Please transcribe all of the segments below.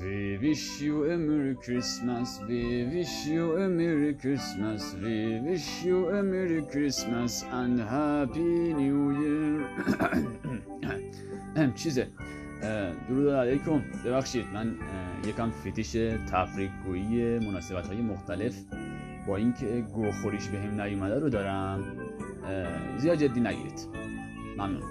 We wish you a Merry Christmas. We wish you a Merry Christmas. We wish you a Merry Christmas and Happy New Year. چیزه درود علیکم ببخشید من یکم فتیش تفریق گویی مناسبت های مختلف با اینکه گوخوریش به هم نیومده رو دارم زیاد جدی نگیرید ممنون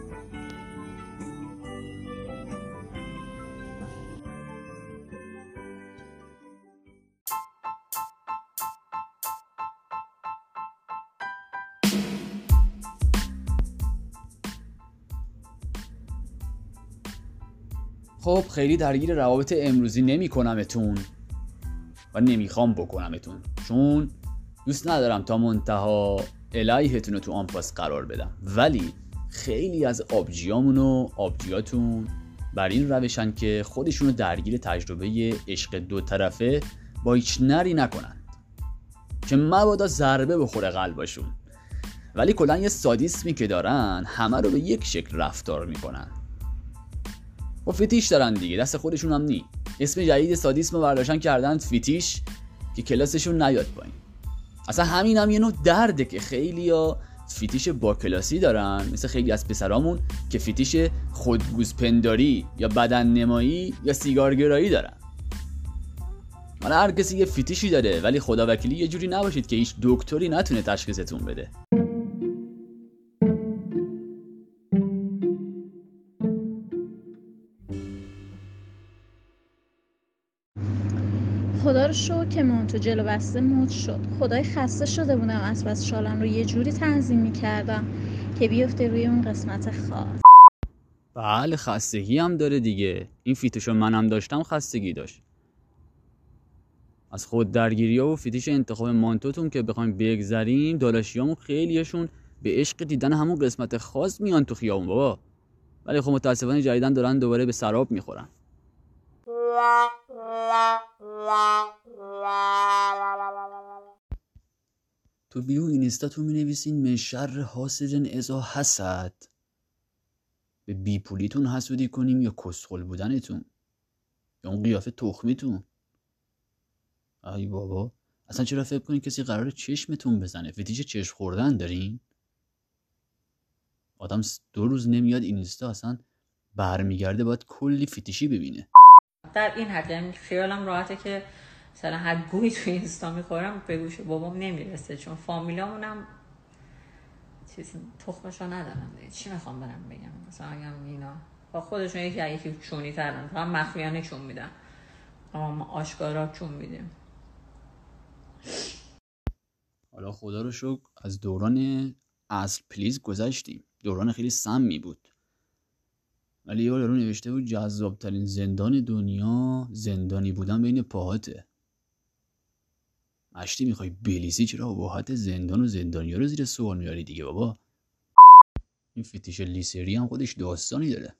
خب خیلی درگیر روابط امروزی نمی کنمتون و نمی‌خوام بکنمتون چون دوست ندارم تا منتها الهیتون رو تو آنپاس قرار بدم. ولی خیلی از آبجیامون و آبجیاتون بر این روشن که خودشون رو درگیر تجربه عشق دو طرفه با هیچ نری نکنند که مبادا ضربه بخوره قلباشون. ولی کلا یه سادیسمی که دارن همه رو به یک شکل رفتار می‌کنن. و فتیش دارن دیگه دست خودشون هم نی. اسم جدید سادیسم رو برداشتن کردن فیتیش که کلاسشون نیاد پایین. اصلا همین هم یه نوع درده که خیلی ها فیتیش با کلاسی دارن مثل خیلی از پسرامون که فیتیش خودگوزپنداری یا بدن نمایی یا سیگارگرایی دارن. حالا هر کسی یه فیتیشی داره ولی خدا وکیلی یه جوری نباشید که هیچ دکتری نتونه تشخیصتون بده. شو که مونتو جلو بسته موت شد. خدای خسته شده بودم از بس شالم رو یه جوری تنظیم می‌کردم که بیفته روی اون قسمت خاص. بله خستگی هم داره دیگه. این فیتشو منم داشتم خستگی داشت. از خود درگیری ها و فیتیش انتخاب مانتوتون که بخوایم بگذریم دالاشیامون خیلیشون به عشق دیدن همون قسمت خاص میان تو خیابون بابا. ولی خب متاسفانه جدیدن دارن دوباره به سراب می‌خورن. تو بیو اینستا تو می نویسین من شر حاسد ازا حسد. به بی پولیتون حسودی کنیم یا کسخل بودنتون. یا اون قیافه تخمیتون. ای بابا اصلا چرا فکر کنید کسی قرار چشمتون بزنه؟ فتیش چشم خوردن دارین؟ آدم دو روز نمیاد اینستا اصلا برمیگرده باید کلی فیتیشی ببینه. در این حد یعنی خیالم راحته که مثلا هر گویی تو اینستا می‌خورم به گوش بابام نمی‌رسه چون فامیلامونم چیز تخمشو ندارن چی می‌خوام برم بگم؟ مثلا اگم اینا با خودشون یکی یکی چونی ترن فقط مخفیانه چون میدن. اما ما آشکارا چون میدیم. حالا خدا رو شکر از دوران اصل پلیز گذشتیم. دوران خیلی سمی بود. ولی یه یارو نوشته بود جذابترین زندان دنیا زندانی بودن بین پاهاته. مشتی می‌خوای بلیسی؟ چرا اباحت زندان و زندانیا رو زیر سوال میاری دیگه بابا؟ این فتیش لیسری هم خودش داستانی داره.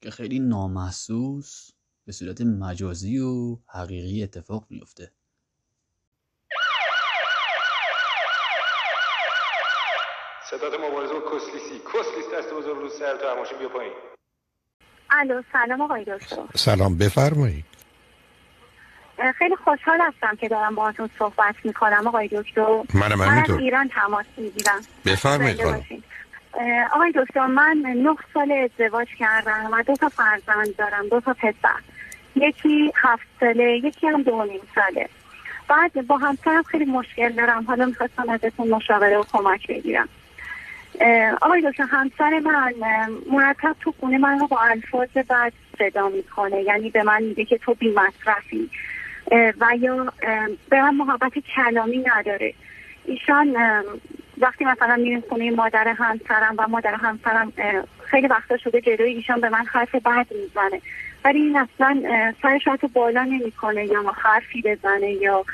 که خیلی نامحسوس به صورت مجازی و حقیقی اتفاق میفته صدات مبارزه با کسلیسی کسلیس دست بزرگ رو سر تو هماشون بیا پایین. الو سلام آقای دکتر. سلام بفرمایید. خیلی خوشحال هستم که دارم باهاتون صحبت می‌کنم آقای دکتر. منم من از ایران تماس می‌گیرم. بفرمایید آقای دکتر من نه سال ازدواج کردم و دو تا فرزند دارم دو تا پسر. یکی هفت ساله یکی هم دو نیم ساله. بعد با همسرم خیلی مشکل دارم. حالا می‌خواستم ازتون مشاوره و کمک بگیرم. آقای دکتر همسر من مرتب تو خونه من رو با الفاظ بد صدا می‌کنه. یعنی به من میگه که تو بی مصرفی. اه، و یا به من محبت کلامی نداره. ایشان وقتی مثلا میریم خونه مادر همسرم و مادر همسرم خیلی وقتا شده جلوی ایشان به من حرف بد می‌زنه. ولی این اصلا سرش رو بالا نمی‌کنه یا حرفی بزنه یا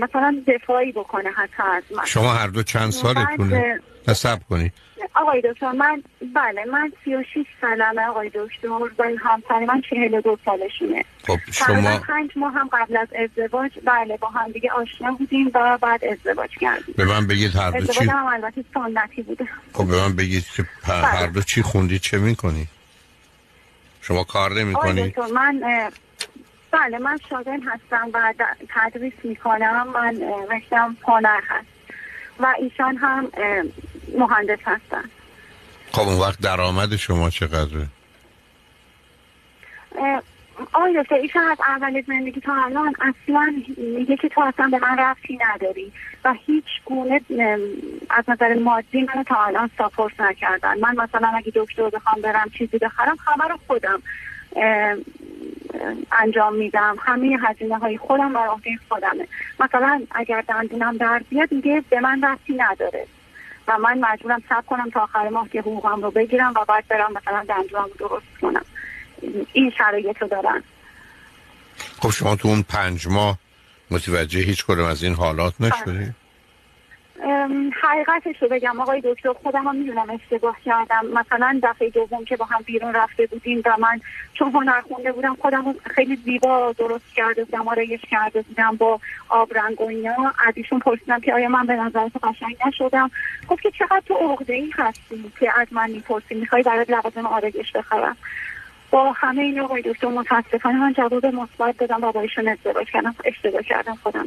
مثلا دفاعی بکنه حتی از من. شما هر دو چند سالتونه؟ نه صبر کنید آقای دکتر من بله من 36 سالمه آقای دکتر و همسر من 42 سالشونه. خب شما پنج ماه هم قبل از ازدواج بله با هم دیگه آشنا بودیم و بعد ازدواج کردیم. به من بگید هر دو چی هم البته سنتی بوده خب به من بگید که پ- هر دو چی خوندید چه می‌کنید شما کار نمی کنید؟ من بله من شاگرد هستم و تدریس می‌کنم. من رشتم هنر هست. و ایشان هم مهندس هستن. خب اون وقت درآمد شما چقدره؟ آقای دکتر ایشان از اول زندگی تا الان اصلا میگه که تو اصلا به من رفتی نداری و هیچ گونه از نظر مادی من تا الان ساپورت نکردن. من مثلا اگه دکتر بخوام برم چیزی بخرم رو خودم انجام میدم. همه هزینه های خودم بر عهده خودمه. مثلا اگر دندونم درد بیاد میگه به من رفتی نداره. و من مجبورم صبر کنم تا آخر ماه که حقوقم رو بگیرم و بعد برم مثلا دندونم رو درست کنم. این شرایط رو دارن. خب شما تو اون پنج ماه متوجه هیچ کدوم از این حالات نشدی؟ حقیقتش رو بگم آقای دکتر خودم هم می‌دونم اشتباه کردم. مثلا دفعه دوم که با هم بیرون رفته بودیم و من چون هنر خونده بودم خودم خیلی زیبا درست کرده بودم آرایش کرده بودم با آب رنگ و اینا. از ایشون پرسیدم که آیا من به نظر تو قشنگ نشدم؟ گفت که چقدر تو عقده ای هستی که از من می‌پرسی می‌خوای برای لوازم آرایش بخرم. با همه این آقای دکتر متاسفانه من جواب مثبت دادم و با ایشون ازدواج کردم اشتباه کردم خودم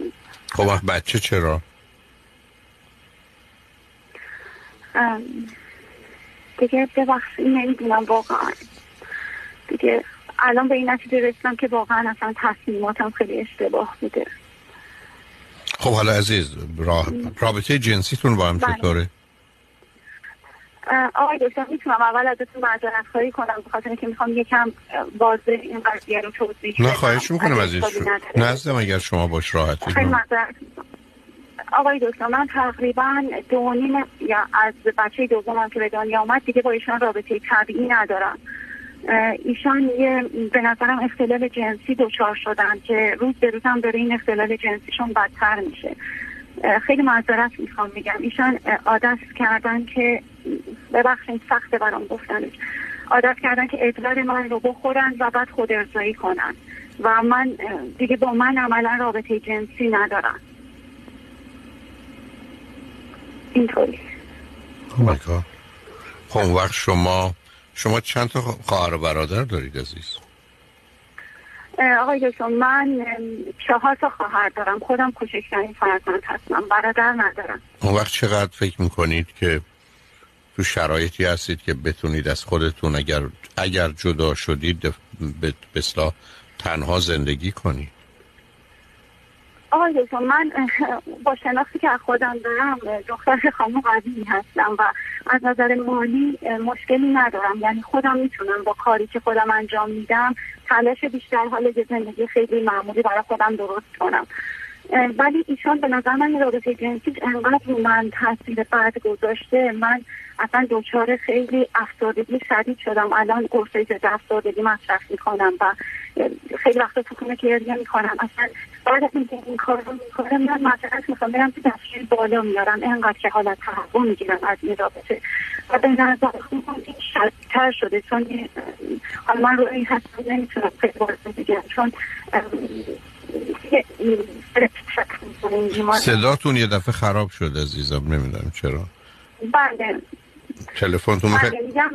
خب بچه چرا؟ دیگه ببخشید نمی‌دونم واقعا. دیگه الان به این نتیجه رسیدم که واقعا اصلا تصمیماتم خیلی اشتباه بوده. خب حالا عزیز راه... رابطه جنسیتون با هم بله. چطوره؟ آقای دکتر می‌تونم اول ازتون معذرت خواهی کنم بخاطر که می‌خوام یکم واضح این قضیه رو توضیح نه خواهش می‌کنم عزیز نزدم اگر شما باش راحت خیلی معذرت آقای دکتر من تقریبا دو نیم یا از بچه دومم که به دنیا آمد دیگه با ایشان رابطه طبیعی ندارم. ایشان یه به نظرم اختلال جنسی دچار شدن که روز به روزم داره این اختلال جنسیشون بدتر میشه. خیلی معذرت می‌خوام میگم ایشان عادت کردن که ببخشید سخت برام گفتنش. عادت کردن که ادرار من رو بخورن و بعد خود ارزایی کنن. و من دیگه با من عملا رابطه جنسی ندارم اینطوری. خب وقت شما شما چند تا خواهر و برادر دارید عزیز؟ آقای دکتر من چهار تا خواهر دارم. خودم کوچکترین فرزند هستم. برادر ندارم. اون وقت چقدر فکر می‌کنید که تو شرایطی هستید که بتونید از خودتون اگر اگر جدا شدید به تنها زندگی کنید؟ آقای من با شناختی که از خودم دارم دختر خانم قدیمی هستم و از نظر مالی مشکلی ندارم. یعنی خودم می‌تونم با کاری که خودم انجام میدم تلاش بیشتر حال زندگی خیلی معمولی برای خودم درست کنم. ولی ایشان به نظر من رابطه جنسی انقدر رو من تاثیر بعد گذاشته. من اصلا دچار خیلی افسردگی شدید شدم. الان قرصه ضد افسردگی مصرف می‌کنم و خیلی وقتا تو خونه گریه می‌کنم. اصلا بعد از اینکه این کار رو می‌کنم من مثلا می‌خوام برم تو دستگیر بالا میارم. اینقدر که حالت تحول می‌گیرم از این رابطه. و به نظر خودم شدیدتر شده چون حالا من رو این هستم نمی‌تونم خیلی بگم چون صداتون یه دفعه خراب شده عزیزم نمی‌دونم چرا. بله. تلفنتون بله میگم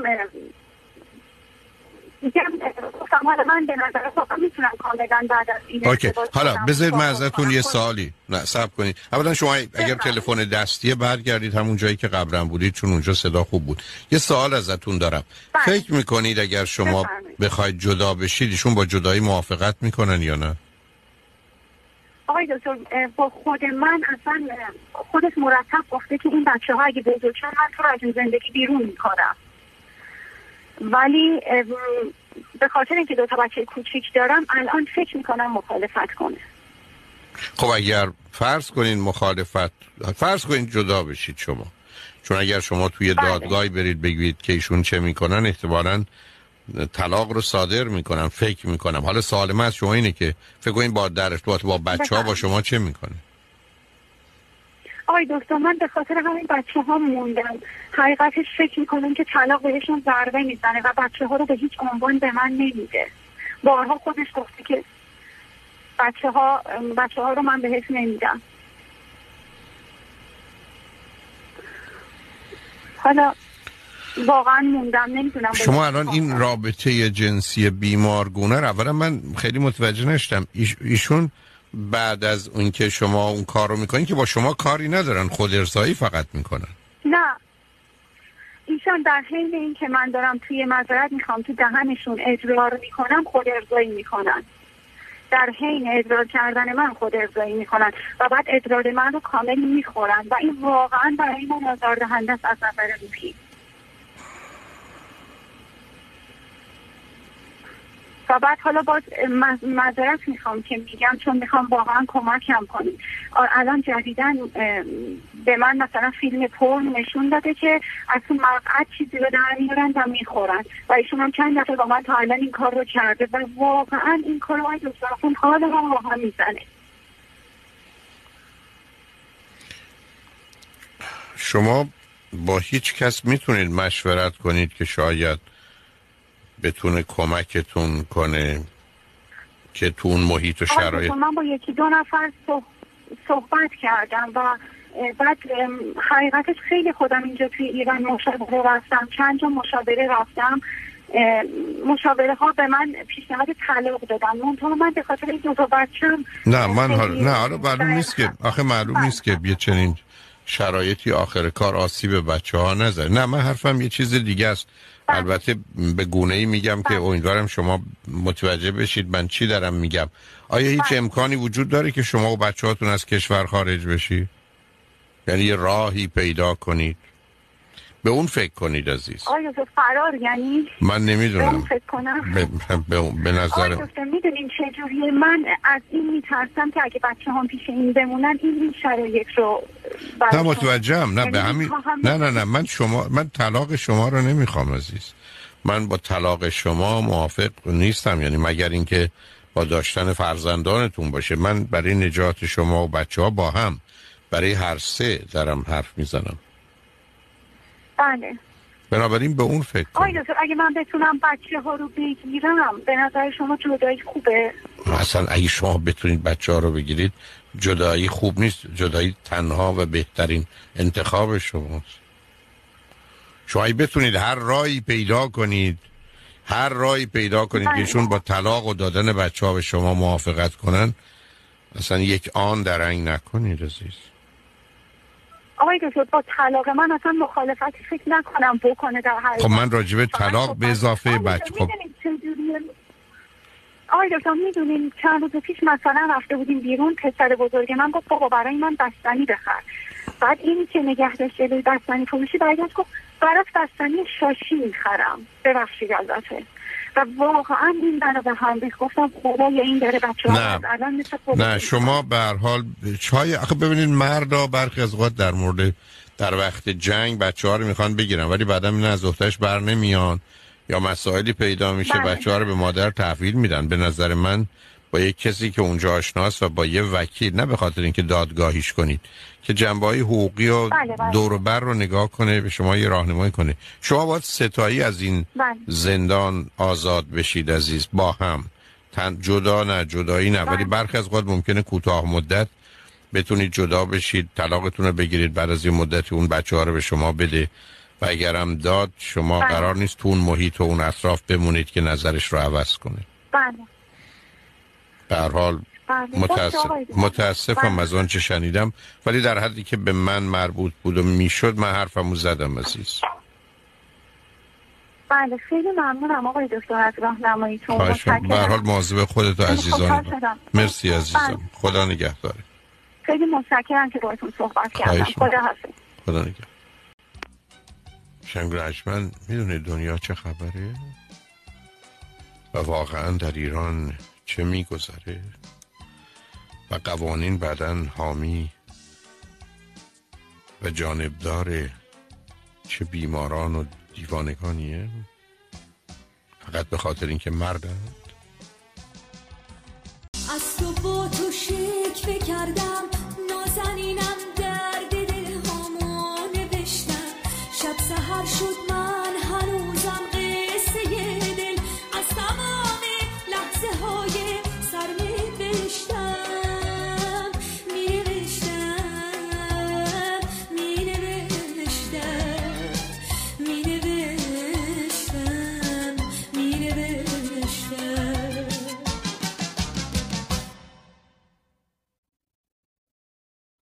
من به نظر می‌تونم کاملا بعد از این اوکی. حالا بذارید من ازتون یه سوالی. نه سب کنید. اولا شما اگر تلفن دستیه برگردید همون جایی که قبلا بودید چون اونجا صدا خوب بود. یه سوال ازتون دارم. بله. فکر می‌کنید اگر شما بخواید جدا بشید ایشون با جدایی موافقت می‌کنن یا نه؟ آقای دکتر با خود من اصلا خودش مرتب گفته که این بچه ها اگه بزرگ شن من تو از زندگی بیرون می‌کنم ولی به خاطر اینکه دو تا بچه کوچیک دارم الان فکر می‌کنم مخالفت کنه. خب اگر فرض کنین مخالفت فرض کنین جدا بشید شما. چون اگر شما توی بله. دادگاهی برید بگوید که ایشون چه می‌کنن احتمالاً طلاق رو صادر می‌کنم فکر می‌کنم. حالا سوال من از شما اینه که فکر کنید با در ارتباط با بچه ها با شما چه می‌کنه؟ آقای دکتر من به خاطر همین بچه ها موندم. حقیقتش فکر می‌کنم که طلاق بهشون ضربه می‌زنه و بچه ها رو به هیچ عنوان به من نمیده. بارها خودش گفته که بچه ها بچه ها رو من بهش نمیدم. حالا واقعا موندم نمی‌دونم شما الان این رابطه جنسی بیمارگونه رو اولا من خیلی متوجه نشدم. ایشون بعد از اون که شما اون کار رو می‌کنین که با شما کاری ندارن خود ارزایی فقط می‌کنن. نه. ایشان در حین این که من دارم توی مذارت می‌خوام تو دهنشون ادرار می‌کنم خود ارزایی می‌کنن. در حین ادرار کردن من خود ارزایی می‌کنن و بعد ادرار من رو کامل می‌خورن و این واقعا برای من آزاردهنده است از نظر روحی. و بعد حالا باز مذارت می‌خوام که میگم چون می‌خوام واقعا کمکم کنیم الان جدیدن به من مثلا فیلم پرن نشون داده که از اون مقعد چیزی رو در میارن و می‌خورن و ایشون هم چند دفعه با من تا الان این کار رو کرده و واقعا این کار رو دکتر حال ما با هم می‌زنه. شما با هیچ کس می‌تونید مشورت کنید که شاید بتونه کمکتون کنه که تو اون محیط و شرایط من با یکی دو نفر صحبت کردم و بعد حقیقتش خیلی خودم اینجا توی ایران مشاوره رفتم. چند جا مشاوره رفتم. مشاوره ها به من پیشنهاد طلاق دادن. منطقه من به خاطر دو تا بچم نه من حال نه حالا معلوم نیست که آخه معلوم نیست که یه چنین شرایطی آخر کار آسیب بچه ها نظر نه من حرفم یه چیز دیگه است. بله. البته به گونه ای میگم که بله. امیدوارم شما متوجه بشید من چی دارم میگم آیا هیچ بله. امکانی وجود داره که شما و بچه هاتون از کشور خارج بشید یعنی یه راهی پیدا کنید به اون فکر کنید عزیز. آیا فرار یعنی؟ من نمی‌دونم. به اون فکر کنم؟ به, به, به نظر می‌دونین چجوری من از این میترسم که اگه بچه هم پیش این بمونن این این شرایط رو نه متوجهم. نه به یعنی همین نه نه نه. من شما من طلاق شما رو نمی‌خوام عزیز. من با طلاق شما موافق نیستم. یعنی مگر اینکه با داشتن فرزندانتون باشه. من برای نجات شما و بچه ها با هم برای هر سه دارم حرف می‌زنم. بله. بنابراین به اون فکر آی دکتر اگه من بتونم بچه ها رو بگیرم به نظر شما جدایی خوبه؟ اصلا اگه شما بتونید بچه ها رو بگیرید جدایی خوب نیست. جدایی تنها و بهترین انتخاب شماست. شما بتونید هر رایی پیدا کنید هر رایی پیدا کنید که بله. با طلاق و دادن بچه ها به شما موافقت کنن اصلا یک آن درنگ نکنید عزیز. آقای دکتر با طلاق من اصلا مخالفتی فکر نکنم بکنه در هر خب من راجبه طلاق به اضافه بچه خب. آقای دکتر می‌دونین چند روز پیش مثلا رفته بودیم بیرون پسر بزرگ من گفت بابا برای من بستنی بخر. بعد اینی که نگه داشت بستنی فروشی برگشت گفت برات بستنی شاشی می‌خرم. ببخشید البته. و واقعا این بنا به هم گفتم خدای این داره بچه نه. الان نه شما به هر حال چای آخه ببینید مردا برخی از اوقات در مورد در وقت جنگ بچه ها رو می‌خوان بگیرن ولی بعدا این از اختش بر نمیان یا مسائلی پیدا میشه بله. بچه ها رو به مادر تحویل میدن به نظر من با یک کسی که اونجا آشناست و با یه وکیل نه به خاطر اینکه دادگاهیش کنید که جنبه های حقوقی و بله بله. دور بر رو نگاه کنه به شما یه راهنمایی کنه شما باید ستایی از این بله. زندان آزاد بشید عزیز با هم تن جدا نه جدایی نه ولی. برخی از وقت ممکنه کوتاه مدت بتونید جدا بشید طلاقتون رو بگیرید بعد از این مدت اون بچه ها رو به شما بده و اگرم داد شما. قرار نیست تو اون محیط و اون اطراف بمونید که نظرش رو عوض کنید بله در حال بله. متاسف متاسفم بله. از آنچه شنیدم ولی در حدی که به من مربوط بود و می‌شد من حرفمو زدم عزیز. بله خیلی ممنونم آقای دکتر از راهنماییتون. به هر حال مواظب خودت و عزیزان مرسی بله. عزیزم. خدا نگهداره خیلی متشکرم که باهاتون صحبت کردم. خدا حافظ. خدا نگهدار. شنگ می‌دونه دنیا چه خبره؟ و واقعا در ایران چه میگذره؟ و قوانین بعدا حامی و جانبدار چه بیماران و دیوانگانیه؟ فقط به خاطر اینکه مردند از تو با تو شکر کردم نازنینم درد دل هامو نوشتم شب سهر شد